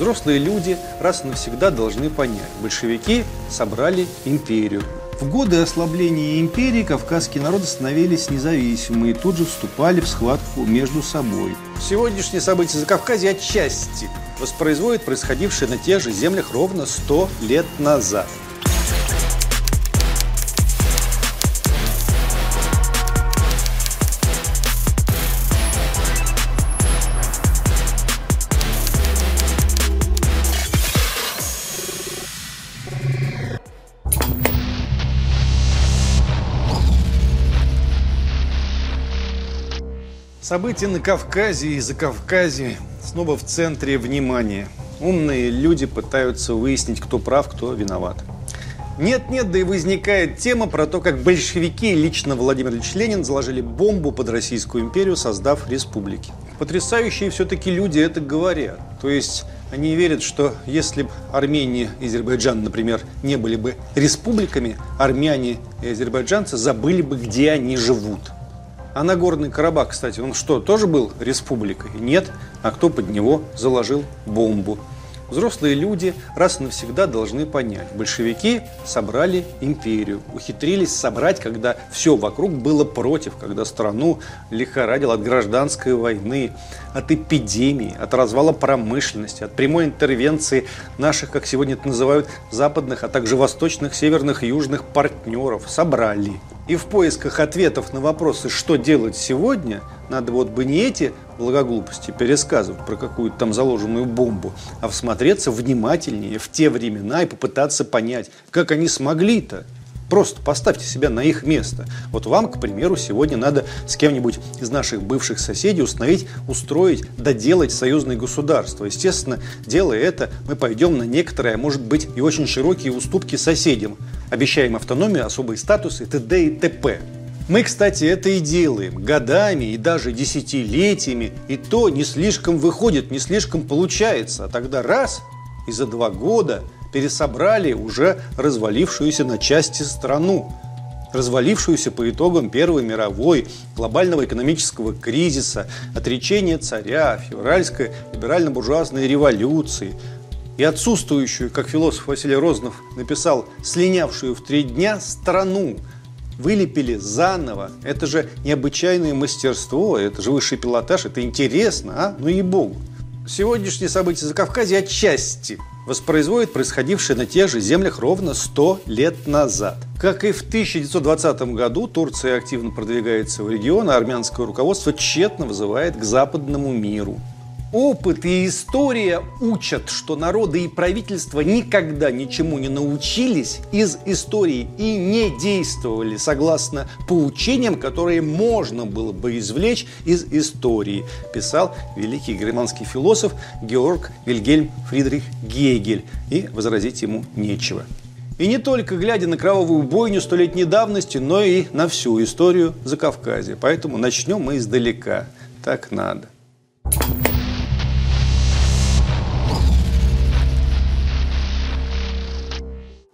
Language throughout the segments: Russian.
Взрослые люди раз и навсегда должны понять, большевики собрали империю. В годы ослабления империи кавказские народы становились независимы и тут же вступали в схватку между собой. Сегодняшние события за Кавказе отчасти воспроизводят происходившее на тех же землях ровно 100 лет назад. События на Кавказе и за Кавказе снова в центре внимания. Умные люди пытаются выяснить, кто прав, кто виноват. Нет-нет, да и возникает тема про то, как большевики лично Владимир Ильич Ленин заложили бомбу под Российскую империю, создав республики. Потрясающие все-таки люди это говорят. То есть они верят, что если бы Армения и Азербайджан, например, не были бы республиками, армяне и азербайджанцы забыли бы, где они живут – а Нагорный Карабах, кстати, он что, тоже был республикой? Нет. А кто под него заложил бомбу? Взрослые люди раз и навсегда должны понять. Большевики собрали империю. Ухитрились собрать, когда все вокруг было против, когда страну лихорадил от гражданской войны, от эпидемии, от развала промышленности, от прямой интервенции наших, как сегодня это называют, западных, а также восточных, северных южных партнеров. Собрали. И в поисках ответов на вопросы, что делать сегодня, надо вот бы не эти благоглупости пересказывать про какую-то там заложенную бомбу, а всмотреться внимательнее в те времена и попытаться понять, как они смогли-то. Просто поставьте себя на их место. Вот вам, к примеру, сегодня надо с кем-нибудь из наших бывших соседей установить, устроить, доделать союзное государство. Естественно, делая это, мы пойдем на некоторые, а может быть и очень широкие уступки соседям. Обещаем автономию, особые статусы, т.д. и т.п. Мы, кстати, это и делаем годами и даже десятилетиями, и то не слишком выходит, не слишком получается. А тогда раз и за два года – пересобрали уже развалившуюся на части страну, развалившуюся по итогам Первой мировой, глобального экономического кризиса, отречения царя, февральской либерально-буржуазной революции и отсутствующую, как философ Василий Рознов написал, слинявшую в три дня страну, вылепили заново. Это же необычайное мастерство, это же высший пилотаж, это интересно, а? Ну и богу. Сегодняшние события за Кавказе отчасти воспроизводит происходившее на тех же землях ровно 100 лет назад. Как и в 1920 году, Турция активно продвигается в регион, а армянское руководство тщетно вызывает к западному миру. Опыт и история учат, что народы и правительства никогда ничему не научились из истории и не действовали согласно поучениям, которые можно было бы извлечь из истории, писал великий германский философ Георг Вильгельм Фридрих Гегель. И возразить ему нечего. И не только глядя на кровавую бойню столетней давности, но и на всю историю Закавказья. Поэтому начнем мы издалека. Так надо.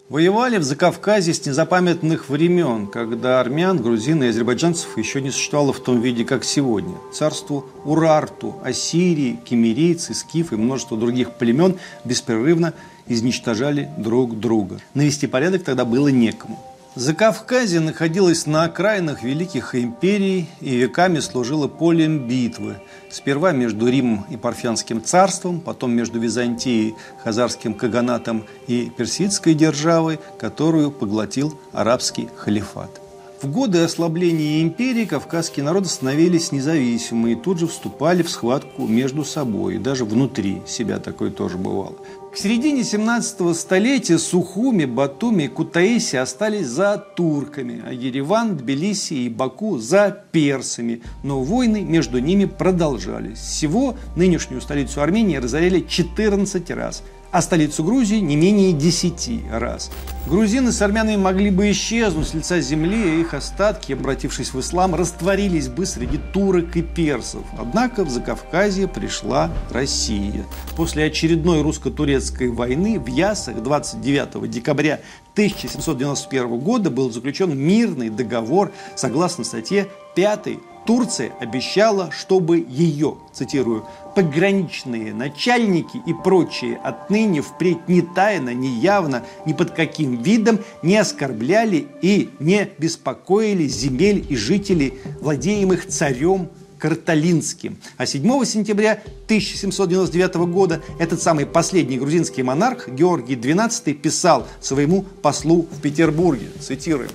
Воевали в Закавказье с незапамятных времен, когда армян, грузин и азербайджанцев еще не существовало в том виде, как сегодня. Царству Урарту, Ассирии, кемерийцы, скифы и множество других племен беспрерывно изничтожали друг друга. Навести порядок тогда было некому. Закавказье находилось на окраинах великих империй и веками служило полем битвы. Сперва между Римом и Парфянским царством, потом между Византией, Хазарским каганатом и Персидской державой, которую поглотил арабский халифат. В годы ослабления империи кавказские народы становились независимы и тут же вступали в схватку между собой, и даже внутри себя такое тоже бывало. К середине 17 столетия Сухуми, Батуми и Кутаиси остались за турками, а Ереван, Тбилиси и Баку за персами. Но войны между ними продолжались. Всего нынешнюю столицу Армении разоряли 14 раз – а столицу Грузии не менее 10 раз. Грузины с армянами могли бы исчезнуть с лица земли, и их остатки, обратившись в ислам, растворились бы среди турок и персов. Однако в Закавказье пришла Россия. После очередной русско-турецкой войны в Ясах 29 декабря 1791 года был заключен мирный договор согласно статье 5 Турция обещала, чтобы ее, цитирую, пограничные начальники и прочие отныне впредь ни тайно, ни явно, ни под каким видом не оскорбляли и не беспокоили земель и жителей, владеемых царем Карталинским. А 7 сентября 1799 года этот самый последний грузинский монарх Георгий XII писал своему послу в Петербурге, цитируем,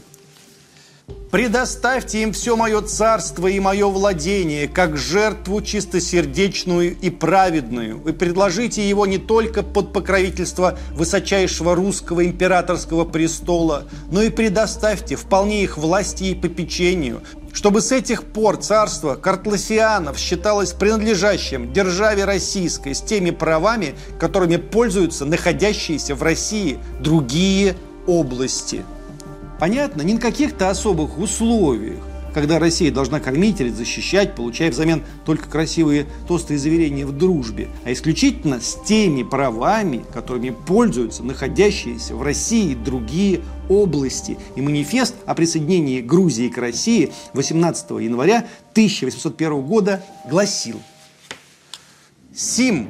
Предоставьте им все мое царство и мое владение, как жертву чистосердечную и праведную, и предложите его не только под покровительство высочайшего русского императорского престола, но и предоставьте вполне их власти и попечению, чтобы с этих пор царство Картласианов считалось принадлежащим державе российской с теми правами, которыми пользуются находящиеся в России другие области – Понятно, не на каких-то особых условиях, когда Россия должна кормить или защищать, получая взамен только красивые толстые заверения в дружбе, а исключительно с теми правами, которыми пользуются находящиеся в России другие области. И манифест о присоединении Грузии к России 18 января 1801 года гласил «Сим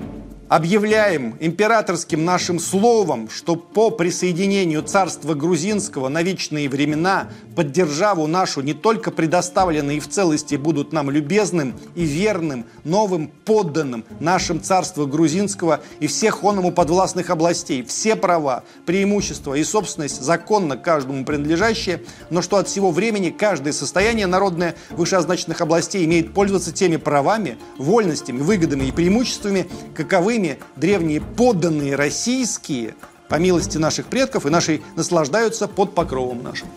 объявляем императорским нашим словом, что по присоединению царства грузинского на вечные времена под державу нашу не только предоставлены и в целости будут нам любезным и верным новым подданным нашим царства грузинского и всех оному подвластных областей, все права, преимущества и собственность законно каждому принадлежащие, но что от всего времени каждое состояние народное вышеозначенных областей имеет пользоваться теми правами, вольностями, выгодами и преимуществами, каковыми ими древние подданные российские, по милости наших предков и нашей, наслаждаются под покровом нашим.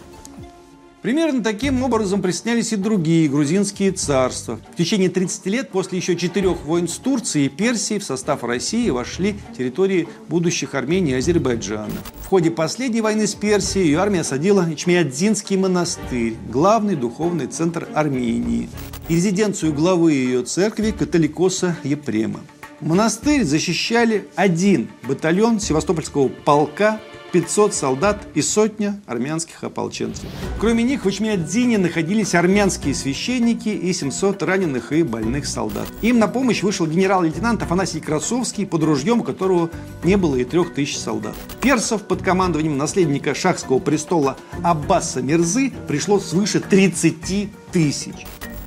Примерно таким образом приснялись и другие грузинские царства. В течение 30 лет после еще четырех войн с Турцией и Персией в состав России вошли территории будущих Армении и Азербайджана. В ходе последней войны с Персией ее армия осадила Ичмиадзинский монастырь, главный духовный центр Армении, и резиденцию главы ее церкви католикоса Епрема. Монастырь защищали один батальон Севастопольского полка 500 солдат и сотня армянских ополченцев. Кроме них в Ичмиадзине находились армянские священники и 700 раненых и больных солдат. Им на помощь вышел генерал-лейтенант Афанасий Красовский, под ружьем которого не было и трех тысяч солдат. Персов под командованием наследника шахского престола Аббаса Мирзы пришло свыше 30 тысяч.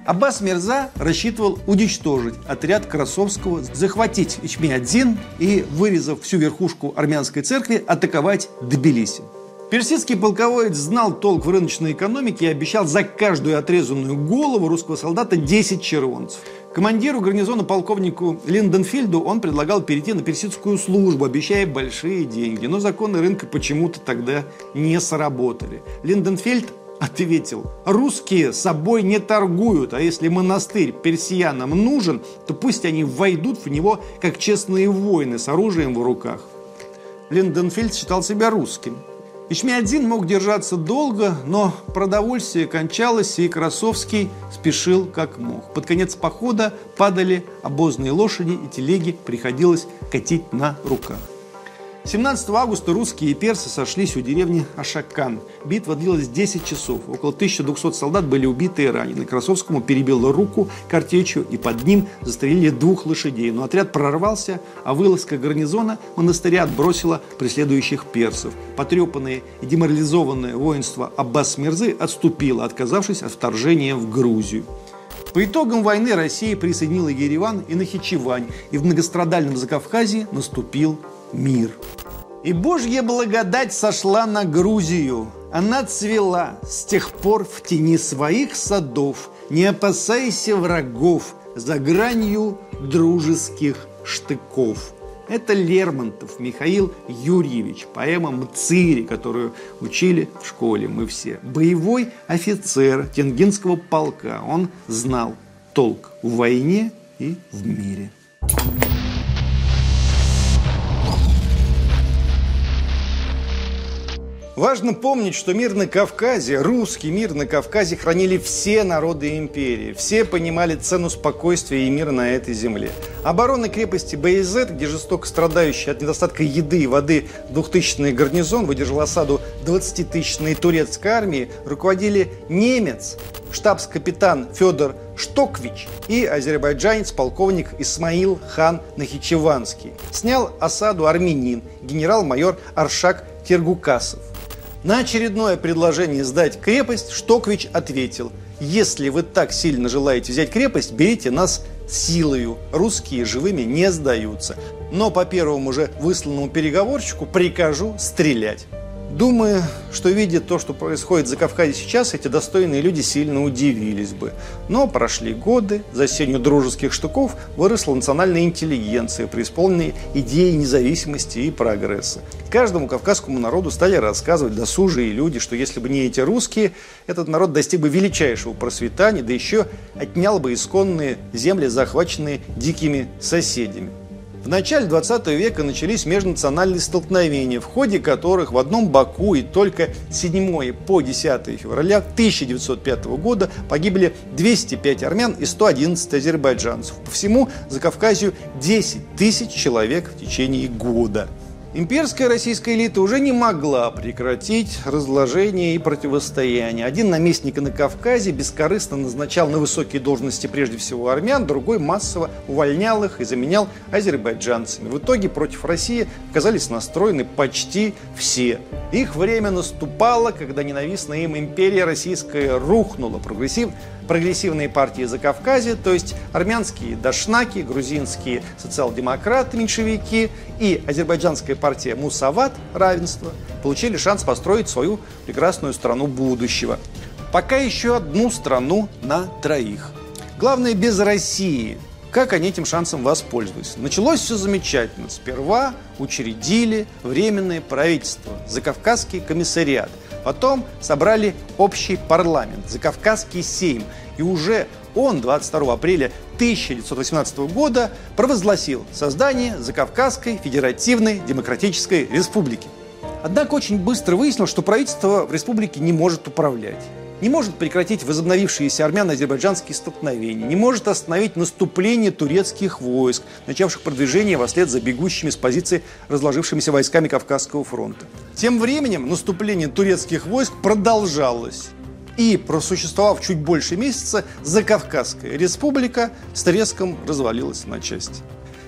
Аббас Мирза рассчитывал уничтожить отряд Красовского, захватить Ичми-1 и, вырезав всю верхушку армянской церкви, атаковать Тбилиси. Персидский полководец знал толк в рыночной экономике и обещал за каждую отрезанную голову русского солдата 10 червонцев. Командиру гарнизона полковнику Линденфельду он предлагал перейти на персидскую службу, обещая большие деньги. Но законы рынка почему-то тогда не сработали. Линденфельд ответил, русские собой не торгуют, а если монастырь персиянам нужен, то пусть они войдут в него как честные воины с оружием в руках. Линденфельд считал себя русским. Ичмиадзин мог держаться долго, но продовольствие кончалось, и Красовский спешил как мог. Под конец похода падали обозные лошади, и телеги приходилось катить на руках. 17 августа русские и персы сошлись у деревни Ашакан. Битва длилась 10 часов. Около 1200 солдат были убиты и ранены. Красовскому перебило руку картечью, и под ним застрелили двух лошадей. Но отряд прорвался, а вылазка гарнизона монастыря отбросила преследующих персов. Потрепанное и деморализованное воинство Аббас Мирзы отступило, отказавшись от вторжения в Грузию. По итогам войны Россия присоединила Ереван и Нахичевань, и в многострадальном Закавказье наступил мир. И Божья благодать сошла на Грузию. Она цвела с тех пор в тени своих садов, не опасайся врагов за гранью дружеских штыков. Это Лермонтов Михаил Юрьевич, поэма «Мцири», которую учили в школе мы все. Боевой офицер Тенгинского полка. Он знал толк в войне и в мире. Важно помнить, что мир на Кавказе, русский мир на Кавказе хранили все народы империи. Все понимали цену спокойствия и мира на этой земле. Оборона крепости Баязет, где жестоко страдающий от недостатка еды и воды 2000-й гарнизон выдержал осаду 20-тысячной турецкой армии, руководили немец, штабс-капитан Федор Штоквич и азербайджанец полковник Исмаил хан Нахичеванский. Снял осаду армянин, генерал-майор Аршак Тергукасов. На очередное предложение сдать крепость Штоквич ответил, если вы так сильно желаете взять крепость, берите нас силою. Русские живыми не сдаются. Но по первому же высланному переговорщику прикажу стрелять. Думаю, что видя то, что происходит за Кавказе сейчас, эти достойные люди сильно удивились бы. Но прошли годы, за сенью дружеских штуков выросла национальная интеллигенция, преисполненная идеей независимости и прогресса. Каждому кавказскому народу стали рассказывать досужие люди, что если бы не эти русские, этот народ достиг бы величайшего процветания, да еще отнял бы исконные земли, захваченные дикими соседями. В начале 20 века начались межнациональные столкновения, в ходе которых в одном Баку и только 7 по 10 февраля 1905 года погибли 205 армян и 111 азербайджанцев. По всему Закавказью 10 тысяч человек в течение года. Имперская российская элита уже не могла прекратить разложение и противостояние. Один наместник на Кавказе бескорыстно назначал на высокие должности прежде всего армян, другой массово увольнял их и заменял азербайджанцами. В итоге против России оказались настроены почти все. Их время наступало, когда ненавистная им империя российская рухнула. Прогрессив прогрессивные партии за Кавказе, то есть армянские дашнаки, грузинские социал-демократы, меньшевики и азербайджанская партия Мусават, равенство, получили шанс построить свою прекрасную страну будущего. Пока еще одну страну на троих. Главное, без России. Как они этим шансом воспользуются? Началось все замечательно. Сперва учредили временное правительство, Закавказский комиссариат – Потом собрали общий парламент, Закавказский сейм. И уже он 22 апреля 1918 года провозгласил создание Закавказской Федеративной Демократической Республики. Однако очень быстро выяснилось, что правительство в республике не может управлять не может прекратить возобновившиеся армяно-азербайджанские столкновения, не может остановить наступление турецких войск, начавших продвижение вслед за бегущими с позиции разложившимися войсками Кавказского фронта. Тем временем наступление турецких войск продолжалось. И, просуществовав чуть больше месяца, Закавказская республика с треском развалилась на части.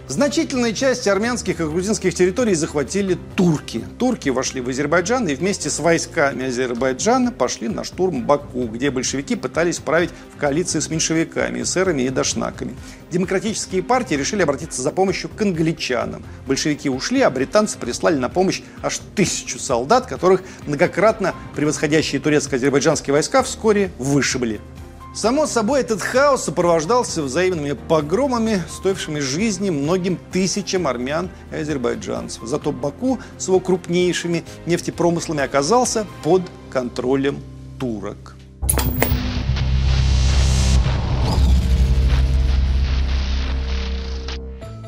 Значительная часть армянских и грузинских территорий захватили турки. Турки вошли в Азербайджан и вместе с войсками Азербайджана пошли на штурм Баку, где большевики пытались править в коалиции с меньшевиками, эсерами и дашнаками. Демократические партии решили обратиться за помощью к англичанам. Большевики ушли, а британцы прислали на помощь аж тысячу солдат, которых многократно превосходящие турецко-азербайджанские войска вскоре вышибли. Само собой, этот хаос сопровождался взаимными погромами, стоившими жизни многим тысячам армян и азербайджанцев. Зато Баку с его крупнейшими нефтепромыслами оказался под контролем турок.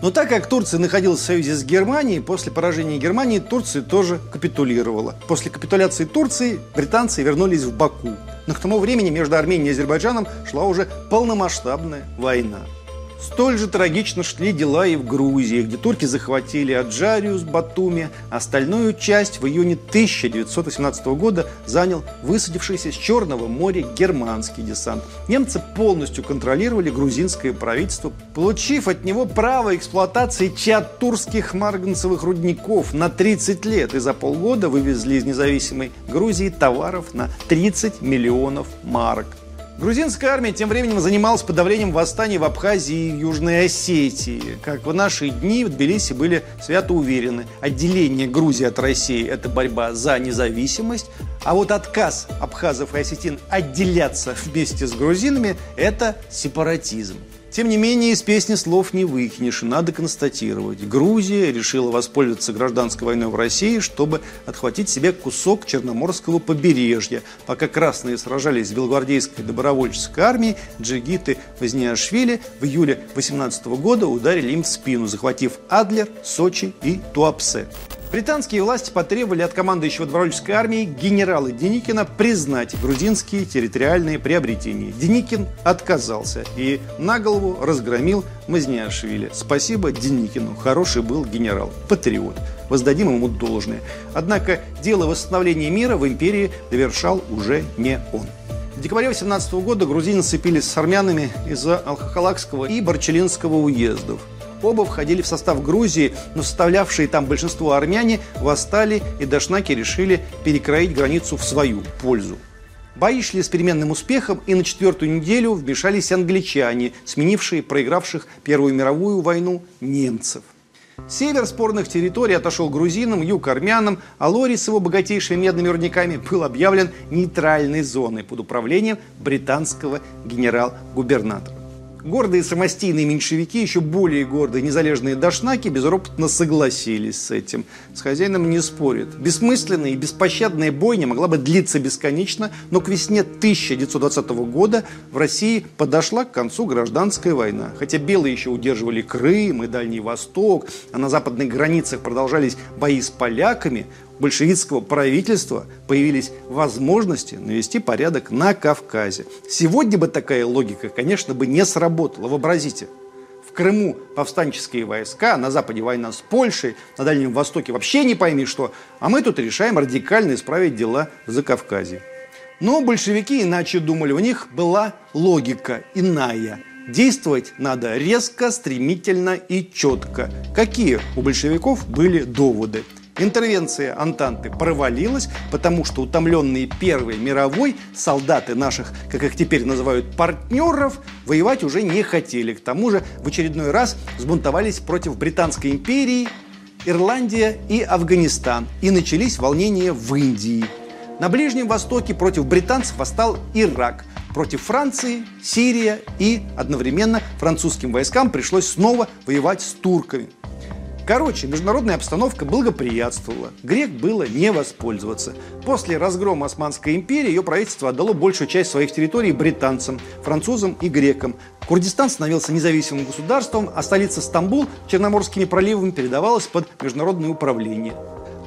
Но так как Турция находилась в союзе с Германией, после поражения Германии Турция тоже капитулировала. После капитуляции Турции британцы вернулись в Баку. Но к тому времени между Арменией и Азербайджаном шла уже полномасштабная война. Столь же трагично шли дела и в Грузии, где турки захватили Аджарию с Батуми, остальную часть в июне 1918 года занял высадившийся с Черного моря германский десант. Немцы полностью контролировали грузинское правительство, получив от него право эксплуатации чатурских марганцевых рудников на 30 лет и за полгода вывезли из независимой Грузии товаров на 30 миллионов марок. Грузинская армия тем временем занималась подавлением восстаний в Абхазии и Южной Осетии. Как в наши дни в Тбилиси были свято уверены, отделение Грузии от России – это борьба за независимость, а вот отказ абхазов и осетин отделяться вместе с грузинами – это сепаратизм. Тем не менее, из песни слов не выкинешь, и надо констатировать. Грузия решила воспользоваться гражданской войной в России, чтобы отхватить себе кусок Черноморского побережья. Пока красные сражались с белогвардейской добровольческой армией, джигиты Возниашвили в июле 18 года ударили им в спину, захватив Адлер, Сочи и Туапсе. Британские власти потребовали от командующего добровольческой армии генерала Деникина признать грузинские территориальные приобретения. Деникин отказался и на голову разгромил Мазниашвили. Спасибо Деникину, хороший был генерал, патриот. Воздадим ему должное. Однако дело восстановления мира в империи довершал уже не он. В декабре 18 года грузины сцепились с армянами из-за Алхахалакского и Барчелинского уездов. Оба входили в состав Грузии, но составлявшие там большинство армяне восстали, и дашнаки решили перекроить границу в свою пользу. Бои шли с переменным успехом, и на четвертую неделю вмешались англичане, сменившие проигравших Первую мировую войну немцев. Север спорных территорий отошел грузинам, юг армянам, а Лори с его богатейшими медными рудниками был объявлен нейтральной зоной под управлением британского генерал-губернатора. Гордые самостийные меньшевики, еще более гордые незалежные дашнаки безропотно согласились с этим. С хозяином не спорят. Бессмысленная и беспощадная бойня могла бы длиться бесконечно, но к весне 1920 года в России подошла к концу гражданская война. Хотя белые еще удерживали Крым и Дальний Восток, а на западных границах продолжались бои с поляками, большевистского правительства появились возможности навести порядок на Кавказе. Сегодня бы такая логика, конечно, бы не сработала. Вообразите, в Крыму повстанческие войска, на Западе война с Польшей, на Дальнем Востоке вообще не пойми что, а мы тут решаем радикально исправить дела за Кавказе. Но большевики иначе думали, у них была логика иная. Действовать надо резко, стремительно и четко. Какие у большевиков были доводы? Интервенция Антанты провалилась, потому что утомленные Первой мировой солдаты наших, как их теперь называют, партнеров, воевать уже не хотели. К тому же в очередной раз сбунтовались против Британской империи Ирландия и Афганистан. И начались волнения в Индии. На Ближнем Востоке против британцев восстал Ирак. Против Франции, Сирия и одновременно французским войскам пришлось снова воевать с турками – Короче, международная обстановка благоприятствовала. Грек было не воспользоваться. После разгрома Османской империи ее правительство отдало большую часть своих территорий британцам, французам и грекам. Курдистан становился независимым государством, а столица Стамбул Черноморскими проливами передавалась под международное управление.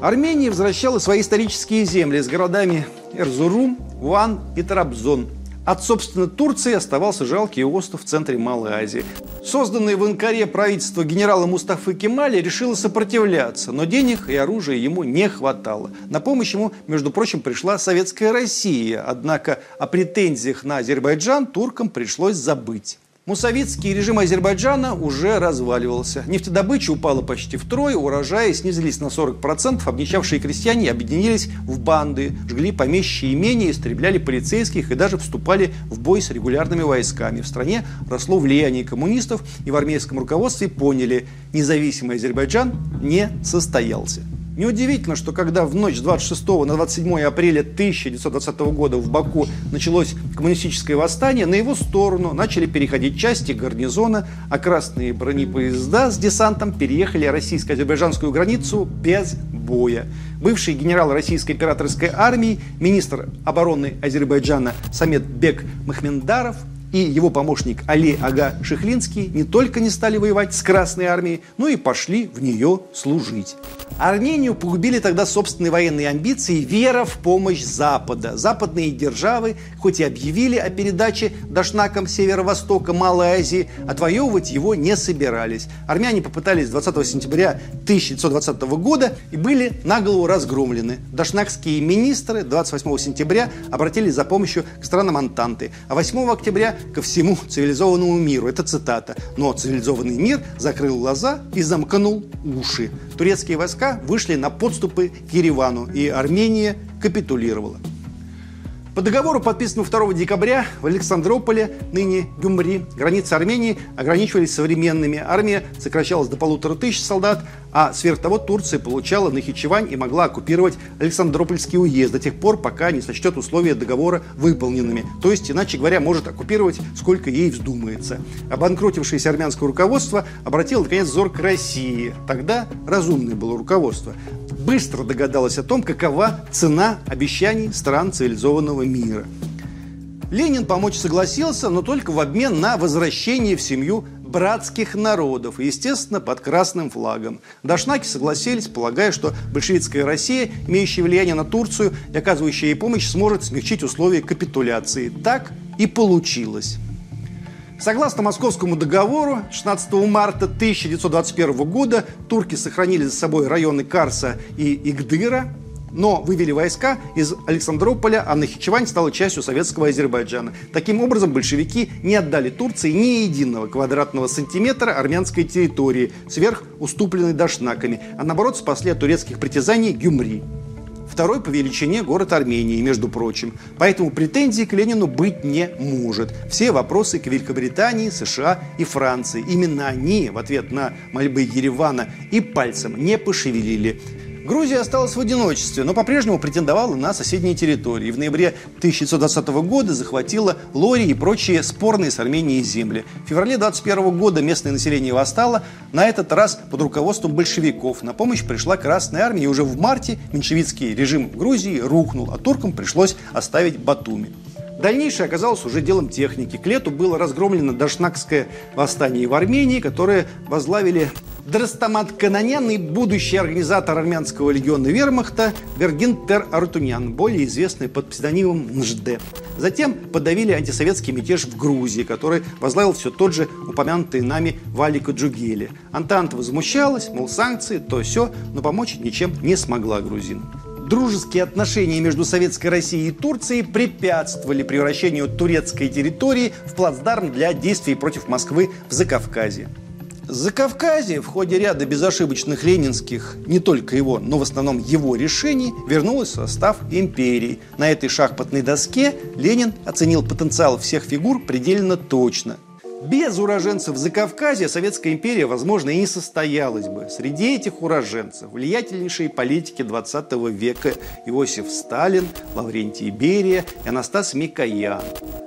Армения возвращала свои исторические земли с городами Эрзурум, Уан и Тарабзон – от, собственно, Турции оставался жалкий остров в центре Малой Азии. Созданное в Анкаре правительство генерала Мустафы Кемали решило сопротивляться, но денег и оружия ему не хватало. На помощь ему, между прочим, пришла Советская Россия, однако о претензиях на Азербайджан туркам пришлось забыть. Мусавитский режим Азербайджана уже разваливался. Нефтедобыча упала почти втрое, урожаи снизились на 40%, обнищавшие крестьяне объединились в банды, жгли помещие имения, истребляли полицейских и даже вступали в бой с регулярными войсками. В стране росло влияние коммунистов, и в армейском руководстве поняли, независимый Азербайджан не состоялся. Неудивительно, что когда в ночь с 26 на 27 апреля 1920 года в Баку началось коммунистическое восстание, на его сторону начали переходить части гарнизона, а красные бронепоезда с десантом переехали российско-азербайджанскую границу без боя. Бывший генерал Российской императорской армии, министр обороны Азербайджана Самет Бек Махмендаров и его помощник Али Ага Шихлинский не только не стали воевать с Красной армией, но и пошли в нее служить. Армению погубили тогда собственные военные амбиции и вера в помощь Запада. Западные державы, хоть и объявили о передаче Дашнакам северо-востока Малой Азии, отвоевывать его не собирались. Армяне попытались 20 сентября 1920 года и были наголову разгромлены. Дашнакские министры 28 сентября обратились за помощью к странам Антанты, а 8 октября ко всему цивилизованному миру. Это цитата. Но цивилизованный мир закрыл глаза и замкнул уши. Турецкие войска вышли на подступы к Еревану, и Армения капитулировала. По договору, подписанному 2 декабря в Александрополе, ныне Гюмри, границы Армении ограничивались современными. Армия сокращалась до полутора тысяч солдат, а сверх того Турция получала Нахичевань и могла оккупировать Александропольский уезд до тех пор, пока не сочтет условия договора выполненными. То есть, иначе говоря, может оккупировать сколько ей вздумается. Обанкротившееся армянское руководство обратило, наконец, взор к России. Тогда разумное было руководство быстро догадалась о том, какова цена обещаний стран цивилизованного мира. Ленин помочь согласился, но только в обмен на возвращение в семью братских народов, естественно, под красным флагом. Дашнаки согласились, полагая, что большевистская Россия, имеющая влияние на Турцию и оказывающая ей помощь, сможет смягчить условия капитуляции. Так и получилось. Согласно Московскому договору 16 марта 1921 года турки сохранили за собой районы Карса и Игдыра, но вывели войска из Александрополя, а Нахичевань стала частью советского Азербайджана. Таким образом, большевики не отдали Турции ни единого квадратного сантиметра армянской территории, сверх уступленной дашнаками, а наоборот спасли от турецких притязаний Гюмри. Второй по величине город Армении, между прочим. Поэтому претензий к Ленину быть не может. Все вопросы к Великобритании, США и Франции. Именно они в ответ на мольбы Еревана и пальцем не пошевелили. Грузия осталась в одиночестве, но по-прежнему претендовала на соседние территории. В ноябре 1920 года захватила Лори и прочие спорные с Арменией земли. В феврале 1921 года местное население восстало, на этот раз под руководством большевиков. На помощь пришла Красная Армия, и уже в марте меньшевистский режим Грузии рухнул, а туркам пришлось оставить Батуми. Дальнейшее оказалось уже делом техники. К лету было разгромлено Дашнакское восстание в Армении, которое возглавили Драстамат Кананян и будущий организатор армянского легиона вермахта Вергин Тер Артунян, более известный под псевдонимом Нжд. Затем подавили антисоветский мятеж в Грузии, который возглавил все тот же упомянутый нами Валика Джугели. Антанта возмущалась, мол, санкции, то все, но помочь ничем не смогла грузин. Дружеские отношения между Советской Россией и Турцией препятствовали превращению турецкой территории в плацдарм для действий против Москвы в Закавказье. Закавказье в ходе ряда безошибочных ленинских, не только его, но в основном его решений, вернулось в состав империи. На этой шахматной доске Ленин оценил потенциал всех фигур предельно точно. Без уроженцев Закавказья Советская империя, возможно, и не состоялась бы. Среди этих уроженцев влиятельнейшие политики 20 века Иосиф Сталин, Лаврентий Берия и Анастас Микоян.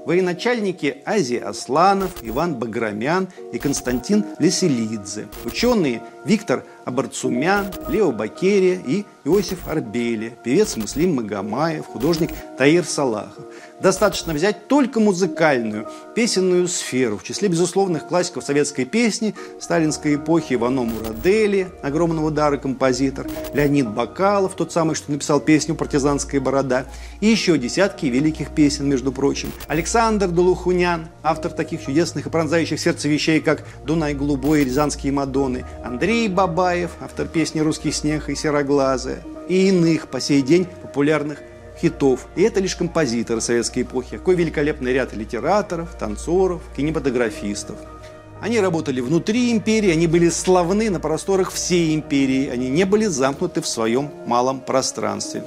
Военачальники Азия Асланов, Иван Баграмян и Константин Леселидзе. Ученые Виктор Абарцумян, Лео Бакерия и Иосиф Арбели, певец Муслим Магомаев, художник Таир Салахов. Достаточно взять только музыкальную, песенную сферу. В числе безусловных классиков советской песни сталинской эпохи Ивано Мурадели, огромного дара композитор, Леонид Бакалов, тот самый, что написал песню «Партизанская борода», и еще десятки великих песен, между прочим. Александр Долухунян, автор таких чудесных и пронзающих сердце вещей, как «Дунай голубой» и «Рязанские Мадонны», Андрей Бабаев, автор песни «Русский снег» и «Сероглазая», и иных по сей день популярных хитов. И это лишь композиторы советской эпохи. Какой великолепный ряд литераторов, танцоров, кинематографистов. Они работали внутри империи, они были славны на просторах всей империи, они не были замкнуты в своем малом пространстве.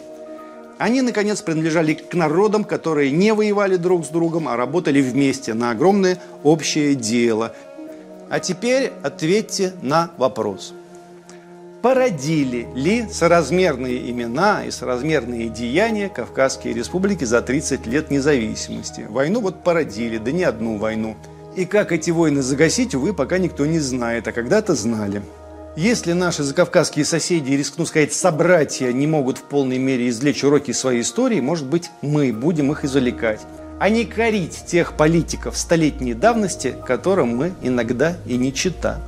Они, наконец, принадлежали к народам, которые не воевали друг с другом, а работали вместе на огромное общее дело. А теперь ответьте на вопрос – породили ли соразмерные имена и соразмерные деяния Кавказские республики за 30 лет независимости. Войну вот породили, да не одну войну. И как эти войны загасить, увы, пока никто не знает, а когда-то знали. Если наши закавказские соседи, рискну сказать, собратья, не могут в полной мере извлечь уроки своей истории, может быть, мы будем их извлекать. А не корить тех политиков столетней давности, которым мы иногда и не чита.